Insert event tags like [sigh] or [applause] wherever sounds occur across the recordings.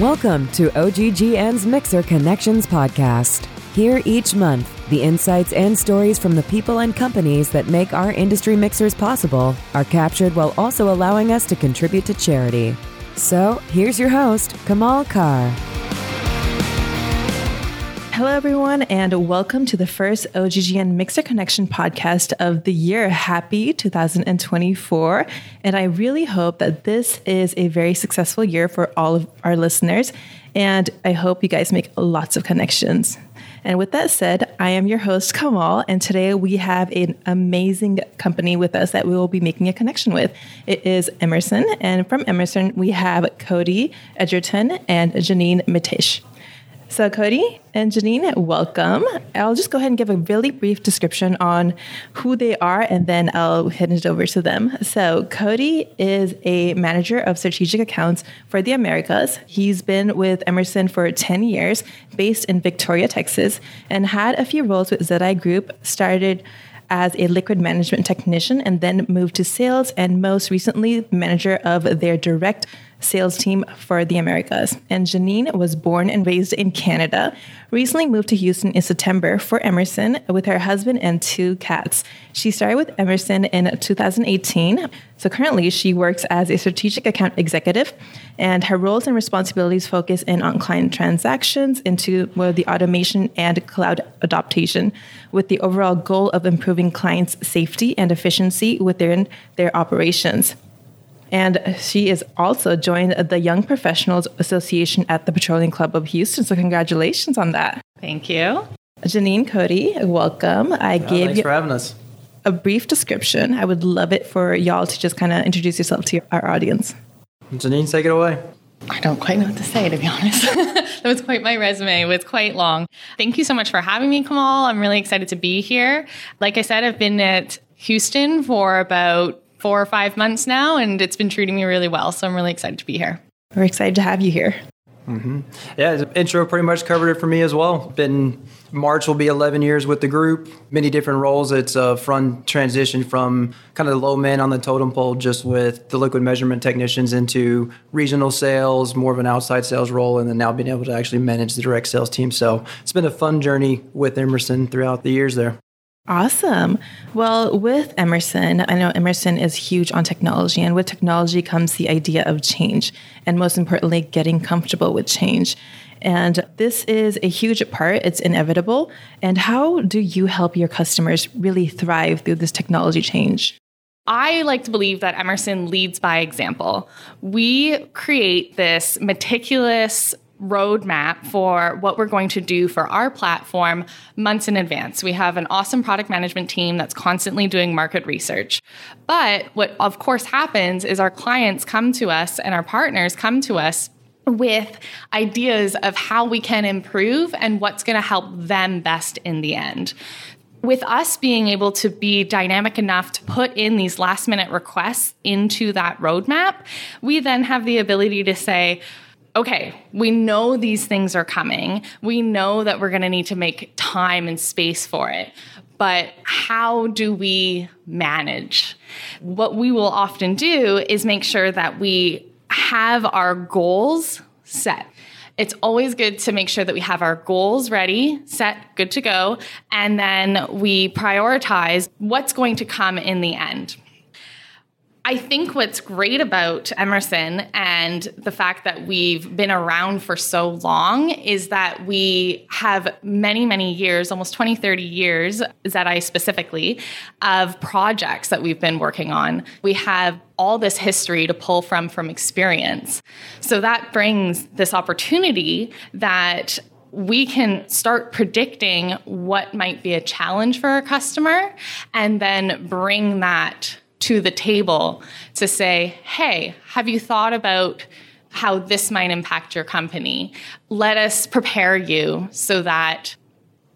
Welcome to OGGN's Mixer Connections podcast. Here each month, the insights and stories from the people and companies that make our industry mixers possible are captured while also allowing us to contribute to charity. So, here's your host, Kamal Carr. Hello, everyone, and welcome to the first OGGN Mixer Connection podcast of the year. Happy 2024. And I really hope that this is a very successful year for all of our listeners. And I hope you guys make lots of connections. And with that said, I am your host, Kamal, and today we have an amazing company with us that we will be making a connection with. It is Emerson, and from Emerson, we have Cody Edgerton and Janine Matetich. So, Cody and Janine, welcome. I'll just go ahead and give a really brief description on who they are and then I'll hand it over to them. So, Cody is a manager of strategic accounts for the Americas. He's been with Emerson for 10 years, based in Victoria, Texas, and had a few roles with Zedi Group, started as a liquid management technician and then moved to sales and most recently manager of their direct sales team for the Americas. And Janine was born and raised in Canada, recently moved to Houston in September for Emerson with her husband and two cats. She started with Emerson in 2018. So currently she works as a strategic account executive and her roles and responsibilities focus in on client transactions into well, the automation and cloud adaptation with the overall goal of improving clients' safety and efficiency within their operations. And she is also joined the Young Professionals Association at the Petroleum Club of Houston. So, congratulations on that. Thank you. Janine Cody, welcome. I yeah, gave thanks you for having us. a brief description. I would love it for y'all to just kind of introduce yourself to our audience. Janine, take it away. I don't quite know what to say, to be honest. [laughs] that was quite my resume. It was quite long. Thank you so much for having me, Kamal. I'm really excited to be here. Like I said, I've been at Houston for about four or five months now, and it's been treating me really well. So I'm really excited to be here. We're excited to have you here. Mm-hmm. Yeah, the intro pretty much covered it for me as well. Been March will be 11 years with the group, many different roles. It's a fun transition from kind of the low man on the totem pole, just with the liquid measurement technicians, into regional sales, more of an outside sales role, and then now being able to actually manage the direct sales team. So it's been a fun journey with Emerson throughout the years there. Awesome. Well, with Emerson, I know Emerson is huge on technology, and with technology comes the idea of change, and most importantly, getting comfortable with change. And this is a huge part, it's inevitable. And how do you help your customers really thrive through this technology change? I like to believe that Emerson leads by example. We create this meticulous roadmap for what we're going to do for our platform months in advance. We have an awesome product management team that's constantly doing market research. But what, of course, happens is our clients come to us and our partners come to us with ideas of how we can improve and what's going to help them best in the end with us being able to be dynamic enough to put in these last minute requests into that roadmap, we then have the ability to say, okay, we know these things are coming. We know that we're going to need to make time and space for it. But how do we manage? What we will often do is make sure that we have our goals set. It's always good to make sure that we have our goals ready, set, good to go, and then we prioritize what's going to come in the end. I think what's great about Emerson and the fact that we've been around for so long is that we have many, many years, almost 20, 30 years, Zedi specifically, of projects that we've been working on. We have all this history to pull from from experience. So that brings this opportunity that we can start predicting what might be a challenge for a customer and then bring that to the table to say, hey, have you thought about how this might impact your company? Let us prepare you so that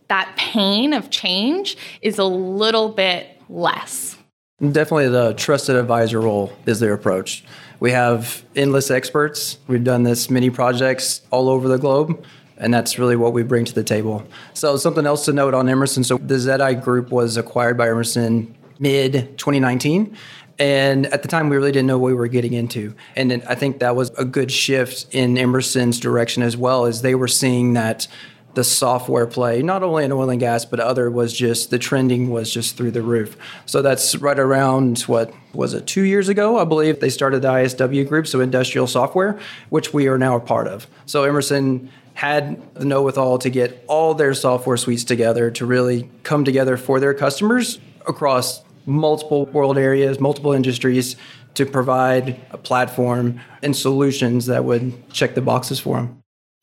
that pain of change is a little bit less. Definitely the trusted advisor role is their approach. We have endless experts. We've done this many projects all over the globe, and that's really what we bring to the table. So, something else to note on Emerson so, the Zedi group was acquired by Emerson mid 2019. And at the time, we really didn't know what we were getting into. And I think that was a good shift in Emerson's direction as well, as they were seeing that the software play, not only in oil and gas, but other was just the trending was just through the roof. So that's right around what was it two years ago, I believe they started the ISW group, so industrial software, which we are now a part of. So Emerson had the know with all to get all their software suites together to really come together for their customers across multiple world areas, multiple industries to provide a platform and solutions that would check the boxes for them.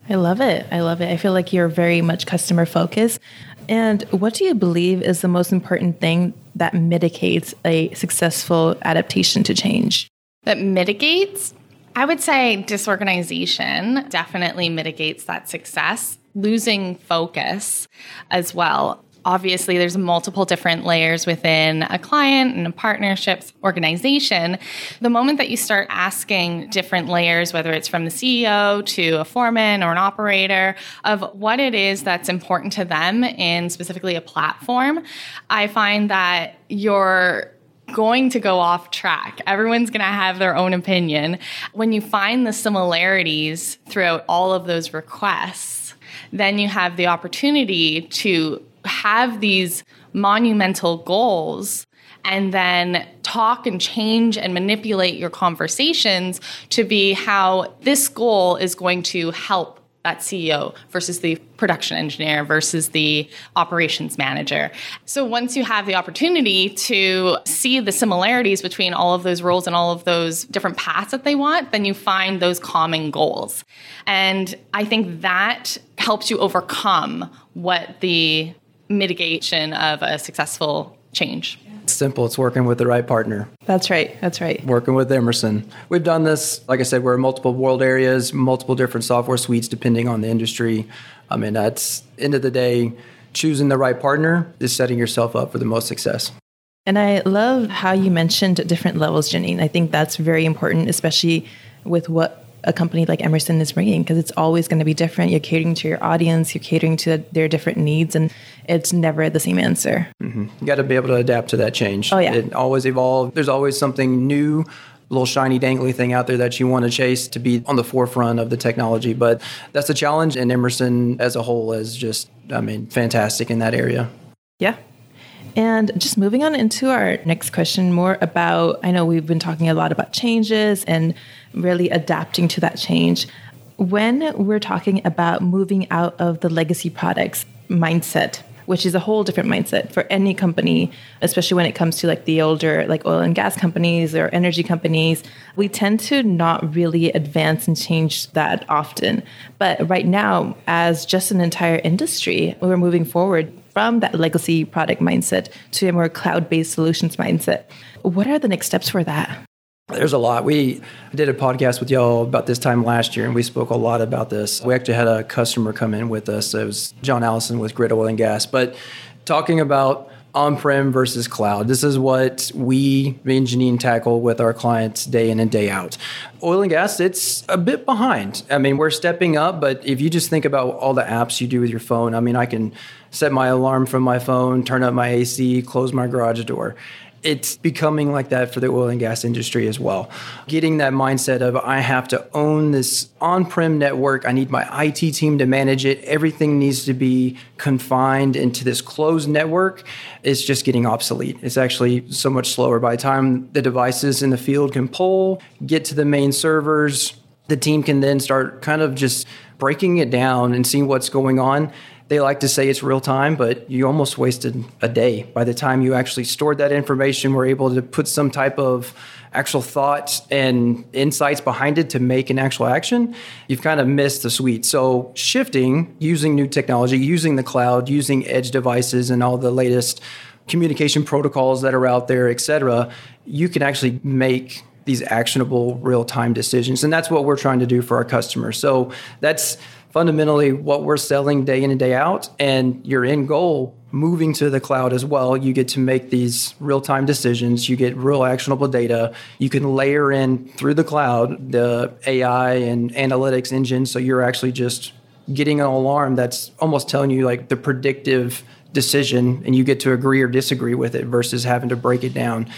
I love it. I love it. I feel like you're very much customer focused. And what do you believe is the most important thing that mitigates a successful adaptation to change? That mitigates? I would say disorganization definitely mitigates that success. Losing focus as well obviously there's multiple different layers within a client and a partnerships organization the moment that you start asking different layers whether it's from the ceo to a foreman or an operator of what it is that's important to them in specifically a platform i find that you're going to go off track. Everyone's going to have their own opinion. When you find the similarities throughout all of those requests, then you have the opportunity to have these monumental goals and then talk and change and manipulate your conversations to be how this goal is going to help that CEO versus the production engineer versus the operations manager. So once you have the opportunity to see the similarities between all of those roles and all of those different paths that they want, then you find those common goals. And I think that helps you overcome what the mitigation of a successful change. It's simple. It's working with the right partner. That's right. That's right. Working with Emerson. We've done this, like I said, we're in multiple world areas, multiple different software suites depending on the industry. I mean, that's end of the day, choosing the right partner is setting yourself up for the most success. And I love how you mentioned different levels, Janine. I think that's very important, especially with what a company like Emerson is bringing because it's always going to be different. You're catering to your audience, you're catering to their different needs, and it's never the same answer. Mm-hmm. You got to be able to adapt to that change. Oh, yeah. It always evolves. There's always something new little shiny dangly thing out there that you want to chase to be on the forefront of the technology but that's a challenge and emerson as a whole is just i mean fantastic in that area yeah and just moving on into our next question, more about I know we've been talking a lot about changes and really adapting to that change. When we're talking about moving out of the legacy products mindset, which is a whole different mindset for any company, especially when it comes to like the older like oil and gas companies or energy companies. We tend to not really advance and change that often. But right now, as just an entire industry, we're moving forward from that legacy product mindset to a more cloud-based solutions mindset. What are the next steps for that? There's a lot. We did a podcast with y'all about this time last year, and we spoke a lot about this. We actually had a customer come in with us. It was John Allison with Grid Oil and Gas, but talking about on-prem versus cloud. This is what we, Janine, tackle with our clients day in and day out. Oil and gas, it's a bit behind. I mean, we're stepping up, but if you just think about all the apps you do with your phone, I mean, I can set my alarm from my phone, turn up my AC, close my garage door it's becoming like that for the oil and gas industry as well. Getting that mindset of I have to own this on prem network, I need my IT team to manage it, everything needs to be confined into this closed network, is just getting obsolete. It's actually so much slower. By the time the devices in the field can pull, get to the main servers, the team can then start kind of just breaking it down and seeing what's going on they like to say it's real time, but you almost wasted a day. By the time you actually stored that information, were able to put some type of actual thoughts and insights behind it to make an actual action, you've kind of missed the sweet. So shifting, using new technology, using the cloud, using edge devices and all the latest communication protocols that are out there, et cetera, you can actually make these actionable real-time decisions and that's what we're trying to do for our customers so that's fundamentally what we're selling day in and day out and your end goal moving to the cloud as well. You get to make these real-time decisions. You get real actionable data. You can layer in through the cloud the ai and analytics engine so you're actually just getting an alarm that's almost telling you like the predictive decision and you get to agree or disagree with it versus having to break it down.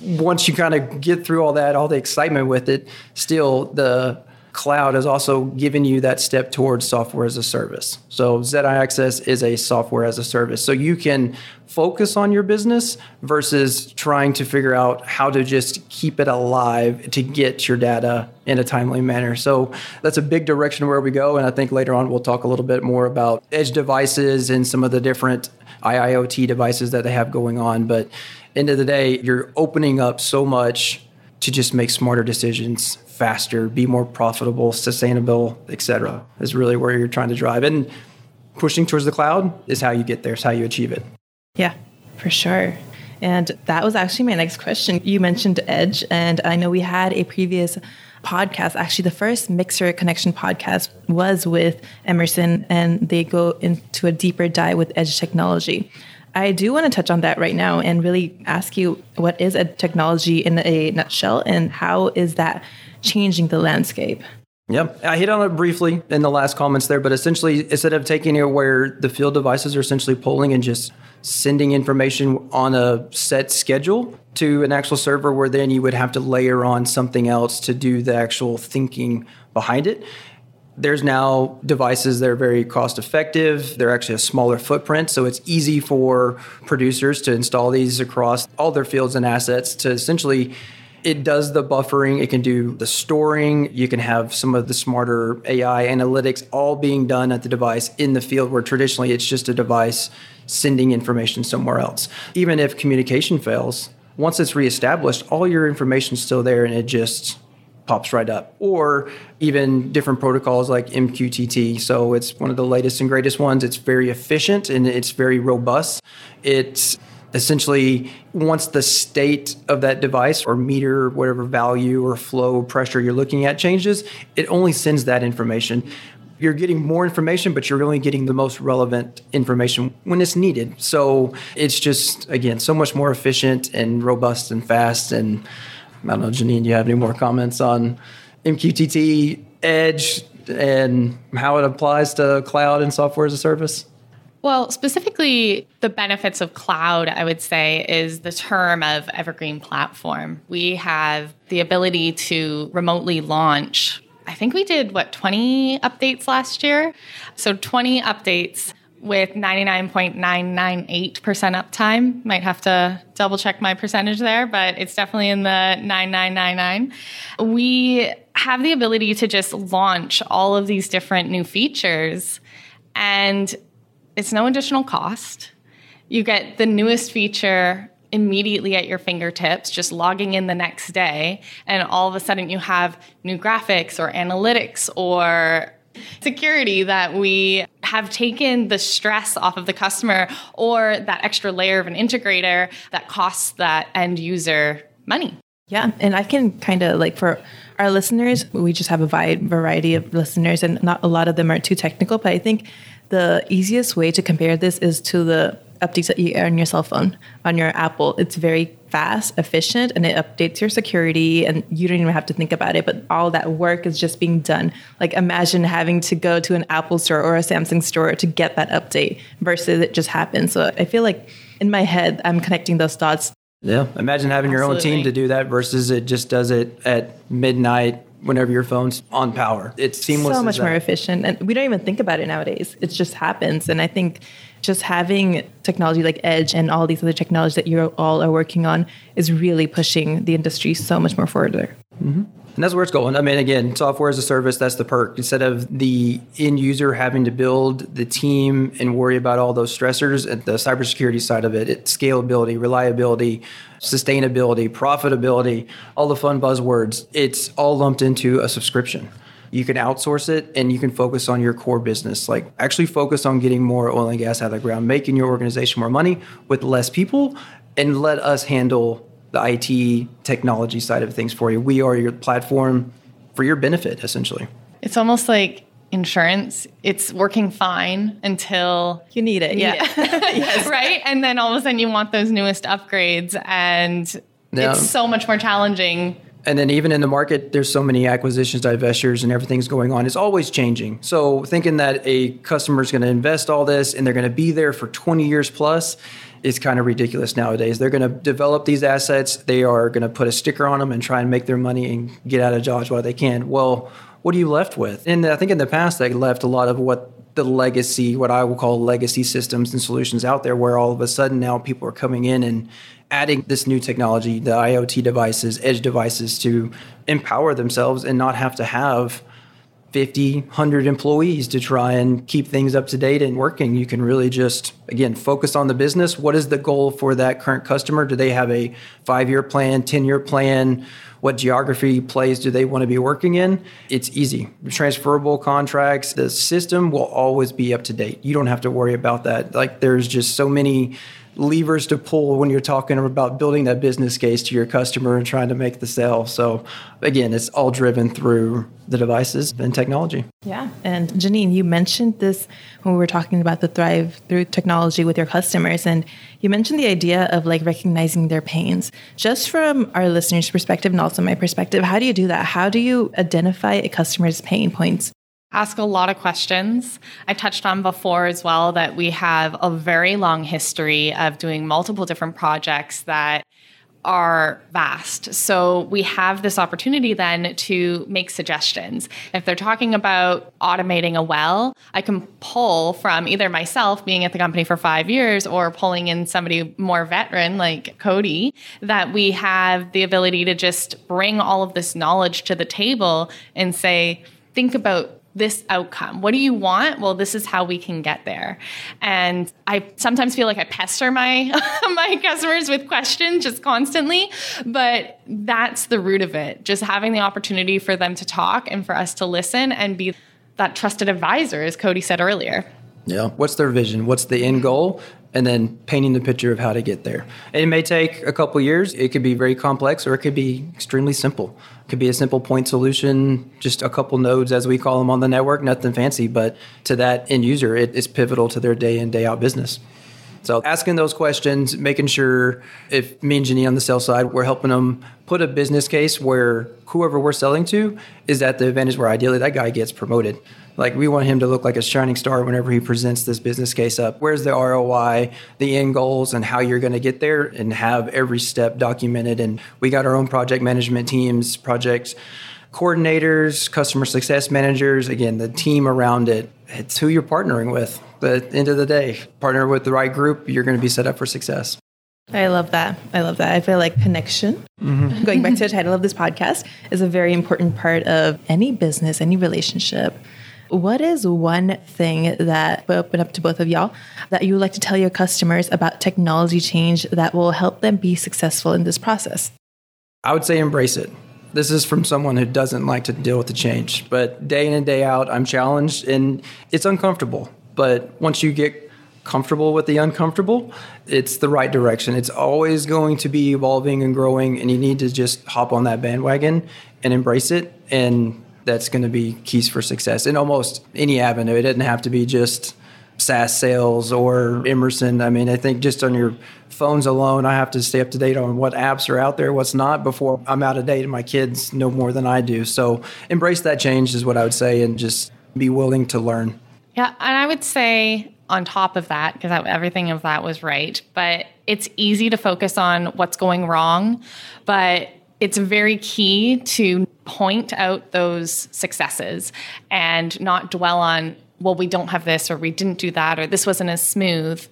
Once you kind of get through all that, all the excitement with it, still the cloud is also giving you that step towards software as a service. So Zedi Access is a software as a service. So you can focus on your business versus trying to figure out how to just keep it alive to get your data in a timely manner. So that's a big direction where we go. And I think later on we'll talk a little bit more about edge devices and some of the different IIoT devices that they have going on. But end of the day, you're opening up so much to just make smarter decisions faster, be more profitable, sustainable, etc. is really where you're trying to drive. And pushing towards the cloud is how you get there, how you achieve it. Yeah, for sure. And that was actually my next question. You mentioned Edge, and I know we had a previous podcast. Actually, the first Mixer Connection podcast was with Emerson, and they go into a deeper dive with Edge technology. I do want to touch on that right now and really ask you what is a technology in a nutshell, and how is that changing the landscape? Yep. I hit on it briefly in the last comments there, but essentially, instead of taking it where the field devices are essentially polling and just sending information on a set schedule to an actual server, where then you would have to layer on something else to do the actual thinking behind it. There's now devices that are very cost effective. They're actually a smaller footprint, so it's easy for producers to install these across all their fields and assets to essentially it does the buffering, it can do the storing, you can have some of the smarter AI analytics all being done at the device in the field where traditionally it's just a device sending information somewhere else. Even if communication fails, once it's reestablished, all your information's still there and it just pops right up. Or even different protocols like MQTT. So it's one of the latest and greatest ones. It's very efficient and it's very robust. It's essentially once the state of that device or meter whatever value or flow pressure you're looking at changes it only sends that information. You're getting more information but you're only getting the most relevant information when it's needed. So it's just again so much more efficient and robust and fast and i don't know janine do you have any more comments on mqtt edge and how it applies to cloud and software as a service well, specifically, the benefits of cloud, I would say, is the term of evergreen platform. We have the ability to remotely launch. I think we did what, 20 updates last year? So 20 updates with 99.998% uptime. Might have to double check my percentage there, but it's definitely in the 9999. We have the ability to just launch all of these different new features and it's no additional cost. You get the newest feature immediately at your fingertips, just logging in the next day, and all of a sudden you have new graphics or analytics or security that we have taken the stress off of the customer or that extra layer of an integrator that costs that end user money. Yeah, and I can kind of like for our listeners, we just have a wide variety of listeners, and not a lot of them are too technical, but I think the easiest way to compare this is to the updates that you get on your cell phone, on your Apple. It's very fast, efficient, and it updates your security, and you don't even have to think about it. But all that work is just being done. Like imagine having to go to an Apple store or a Samsung store to get that update versus it just happens. So I feel like in my head, I'm connecting those dots. Yeah, imagine having your own team to do that versus it just does it at midnight whenever your phone's on power. It's seamless. So much more efficient. And we don't even think about it nowadays. It just happens. And I think just having technology like Edge and all these other technologies that you all are working on is really pushing the industry so much more further. Mm-hmm. And that's where it's going. I mean, again, software as a service, that's the perk. Instead of the end user having to build the team and worry about all those stressors at the cybersecurity side of it, it's scalability, reliability, sustainability, profitability, all the fun buzzwords, it's all lumped into a subscription. You can outsource it and you can focus on your core business. Like actually focus on getting more oil and gas out of the ground, making your organization more money with less people, and let us handle the IT technology side of things for you. We are your platform for your benefit, essentially. It's almost like insurance. It's working fine until you need it. Yeah. Need it. [laughs] yes. right. And then all of a sudden you want those newest upgrades and yeah. it's so much more challenging. And then even in the market, there's so many acquisitions, divestitures, and everything's going on. It's always changing. So thinking that a customer is going to invest all this and they're going to be there for 20 years plus, is kind of ridiculous nowadays. They're going to develop these assets, they are going to put a sticker on them and try and make their money and get out of Dodge while they can. Well, what are you left with? And I think in the past, they left a lot of what the legacy, what I will call legacy systems and solutions out there, where all of a sudden now people are coming in and adding this new technology, the IoT devices, edge devices to empower themselves and not have to have 50, 100 employees to try and keep things up to date and working. You can really just, again, focus on the business. What is the goal for that current customer? Do they have a five year plan, 10 year plan? What geography plays do they want to be working in? It's easy. Transferable contracts, the system will always be up to date. You don't have to worry about that. Like, there's just so many levers to pull when you're talking about building that business case to your customer and trying to make the sale. So again, it's all driven through the devices and technology. Yeah. And Janine, you mentioned this when we were talking about the thrive through technology with your customers and you mentioned the idea of like recognizing their pains. Just from our listeners' perspective and also my perspective, how do you do that? How do you identify a customer's pain points? Ask a lot of questions. I touched on before as well that we have a very long history of doing multiple different projects that are vast. So we have this opportunity then to make suggestions. If they're talking about automating a well, I can pull from either myself being at the company for five years or pulling in somebody more veteran like Cody, that we have the ability to just bring all of this knowledge to the table and say, think about this outcome. What do you want? Well, this is how we can get there. And I sometimes feel like I pester my [laughs] my customers with questions just constantly, but that's the root of it. Just having the opportunity for them to talk and for us to listen and be that trusted advisor as Cody said earlier. Yeah. What's their vision? What's the end goal? And then painting the picture of how to get there. And it may take a couple years. It could be very complex or it could be extremely simple. It could be a simple point solution, just a couple nodes as we call them on the network, nothing fancy, but to that end user, it is pivotal to their day in, day out business. So asking those questions, making sure if me and Jenny on the sales side, we're helping them put a business case where whoever we're selling to is at the advantage where ideally that guy gets promoted. Like we want him to look like a shining star whenever he presents this business case up. Where's the ROI, the end goals, and how you're going to get there, and have every step documented. And we got our own project management teams, project coordinators, customer success managers. Again, the team around it. It's who you're partnering with. But at the end of the day, partner with the right group, you're going to be set up for success. I love that. I love that. I feel like connection, mm-hmm. going back to the title of this podcast, is a very important part of any business, any relationship. What is one thing that will open up to both of y'all that you would like to tell your customers about technology change that will help them be successful in this process? I would say embrace it. This is from someone who doesn't like to deal with the change, but day in and day out, I'm challenged and it's uncomfortable. But once you get comfortable with the uncomfortable, it's the right direction. It's always going to be evolving and growing, and you need to just hop on that bandwagon and embrace it. And that's going to be keys for success in almost any avenue. It doesn't have to be just SaaS sales or Emerson. I mean, I think just on your phones alone, I have to stay up to date on what apps are out there, what's not before I'm out of date and my kids know more than I do. So embrace that change is what I would say and just be willing to learn. Yeah. And I would say on top of that, because everything of that was right, but it's easy to focus on what's going wrong. But it's very key to point out those successes and not dwell on, well, we don't have this or we didn't do that or this wasn't as smooth.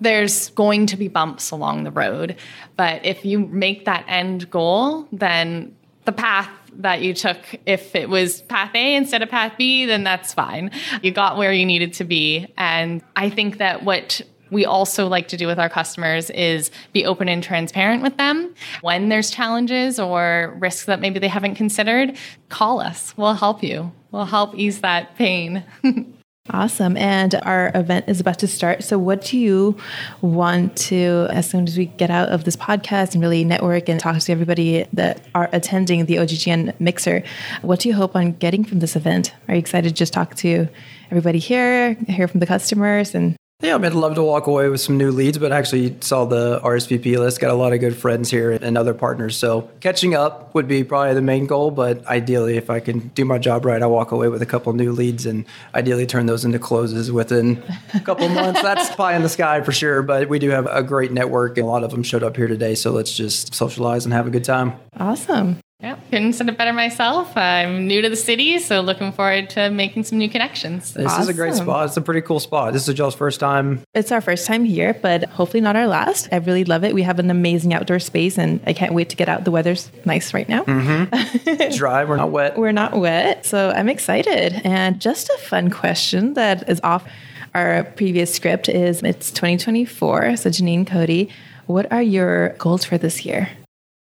There's going to be bumps along the road. But if you make that end goal, then the path that you took, if it was path A instead of path B, then that's fine. You got where you needed to be. And I think that what we also like to do with our customers is be open and transparent with them. When there's challenges or risks that maybe they haven't considered, call us. We'll help you. We'll help ease that pain. [laughs] Awesome. And our event is about to start. So, what do you want to, as soon as we get out of this podcast and really network and talk to everybody that are attending the OGGN Mixer, what do you hope on getting from this event? Are you excited to just talk to everybody here, hear from the customers, and Yeah, I mean, I'd love to walk away with some new leads, but actually saw the RSVP list. Got a lot of good friends here and other partners. So catching up would be probably the main goal. But ideally, if I can do my job right, I walk away with a couple new leads and ideally turn those into closes within a couple months. That's [laughs] pie in the sky for sure. But we do have a great network, and a lot of them showed up here today. So let's just socialize and have a good time. Awesome. Yeah, couldn't said it better myself. I'm new to the city, so looking forward to making some new connections. This is a great spot. It's a pretty cool spot. This is Joel's first time. It's our first time here, but hopefully not our last. I really love it. We have an amazing outdoor space, and I can't wait to get out. The weather's nice right now. Mm-hmm. [laughs] Dry. We're not wet. We're not wet, so I'm excited. And just a fun question that is off our previous script is it's 2024. So Janine Cody, what are your goals for this year?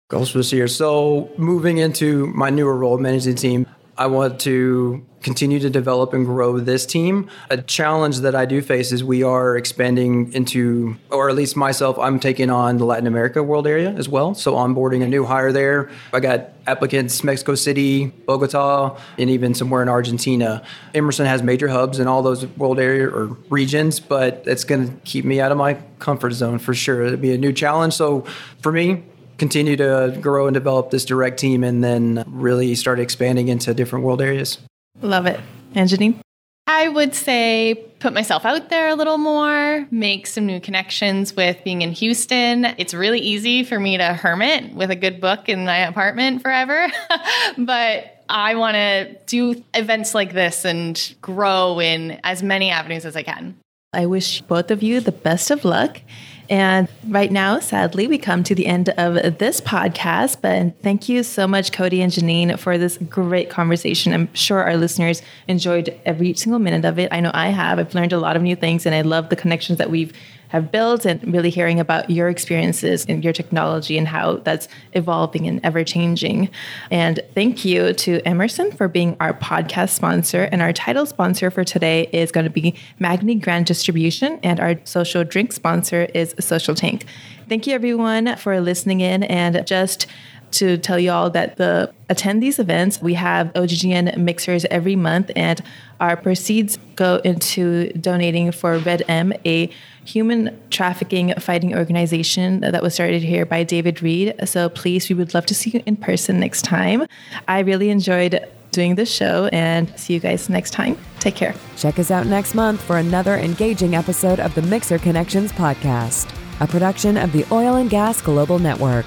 Goals for this year. So moving into my newer role, managing team, I want to continue to develop and grow this team. A challenge that I do face is we are expanding into, or at least myself, I'm taking on the Latin America world area as well. So onboarding a new hire there. I got applicants Mexico City, Bogota, and even somewhere in Argentina. Emerson has major hubs in all those world area or regions, but it's going to keep me out of my comfort zone for sure. It'll be a new challenge. So for me, continue to grow and develop this direct team and then really start expanding into different world areas. Love it. And Janine? I would say put myself out there a little more, make some new connections with being in Houston. It's really easy for me to hermit with a good book in my apartment forever, [laughs] but I want to do events like this and grow in as many avenues as I can. I wish both of you the best of luck. And right now, sadly, we come to the end of this podcast. But thank you so much, Cody and Janine, for this great conversation. I'm sure our listeners enjoyed every single minute of it. I know I have. I've learned a lot of new things, and I love the connections that we've have built and really hearing about your experiences and your technology and how that's evolving and ever changing. And thank you to Emerson for being our podcast sponsor. And our title sponsor for today is going to be Magney Grande Distribution, and our social drink sponsor is Social Tank. Thank you, everyone, for listening in and just to tell you all that the attend these events we have OGGN mixers every month and our proceeds go into donating for Red M a human trafficking fighting organization that was started here by David Reed. So please we would love to see you in person next time. I really enjoyed doing this show and see you guys next time. Take care. Check us out next month for another engaging episode of the Mixer Connections podcast, a production of the Oil and Gas Global Network.